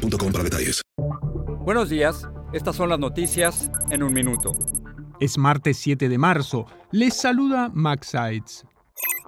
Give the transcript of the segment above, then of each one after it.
para detalles. Buenos días. Estas son las noticias en un minuto. Es martes 7 de marzo. Les saluda Max Sides.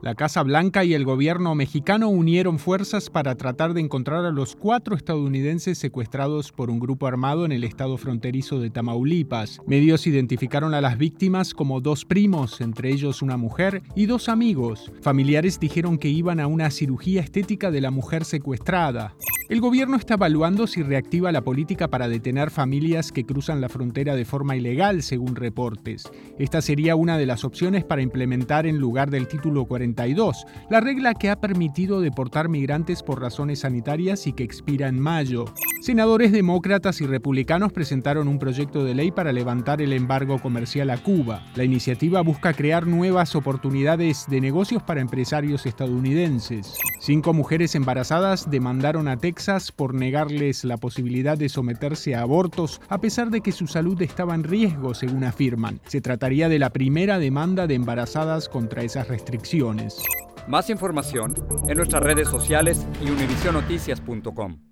La Casa Blanca y el gobierno mexicano unieron fuerzas para tratar de encontrar a los cuatro estadounidenses secuestrados por un grupo armado en el estado fronterizo de Tamaulipas. Medios identificaron a las víctimas como dos primos, entre ellos una mujer y dos amigos. Familiares dijeron que iban a una cirugía estética de la mujer secuestrada. El gobierno está evaluando si reactiva la política para detener familias que cruzan la frontera de forma ilegal, según reportes. Esta sería una de las opciones para implementar en lugar del título 42, la regla que ha permitido deportar migrantes por razones sanitarias y que expira en mayo. Senadores demócratas y republicanos presentaron un proyecto de ley para levantar el embargo comercial a Cuba. La iniciativa busca crear nuevas oportunidades de negocios para empresarios estadounidenses. Cinco mujeres embarazadas demandaron a Texas por negarles la posibilidad de someterse a abortos a pesar de que su salud estaba en riesgo, según afirman. Se trataría de la primera demanda de embarazadas contra esas restricciones. Más información en nuestras redes sociales y univisionoticias.com.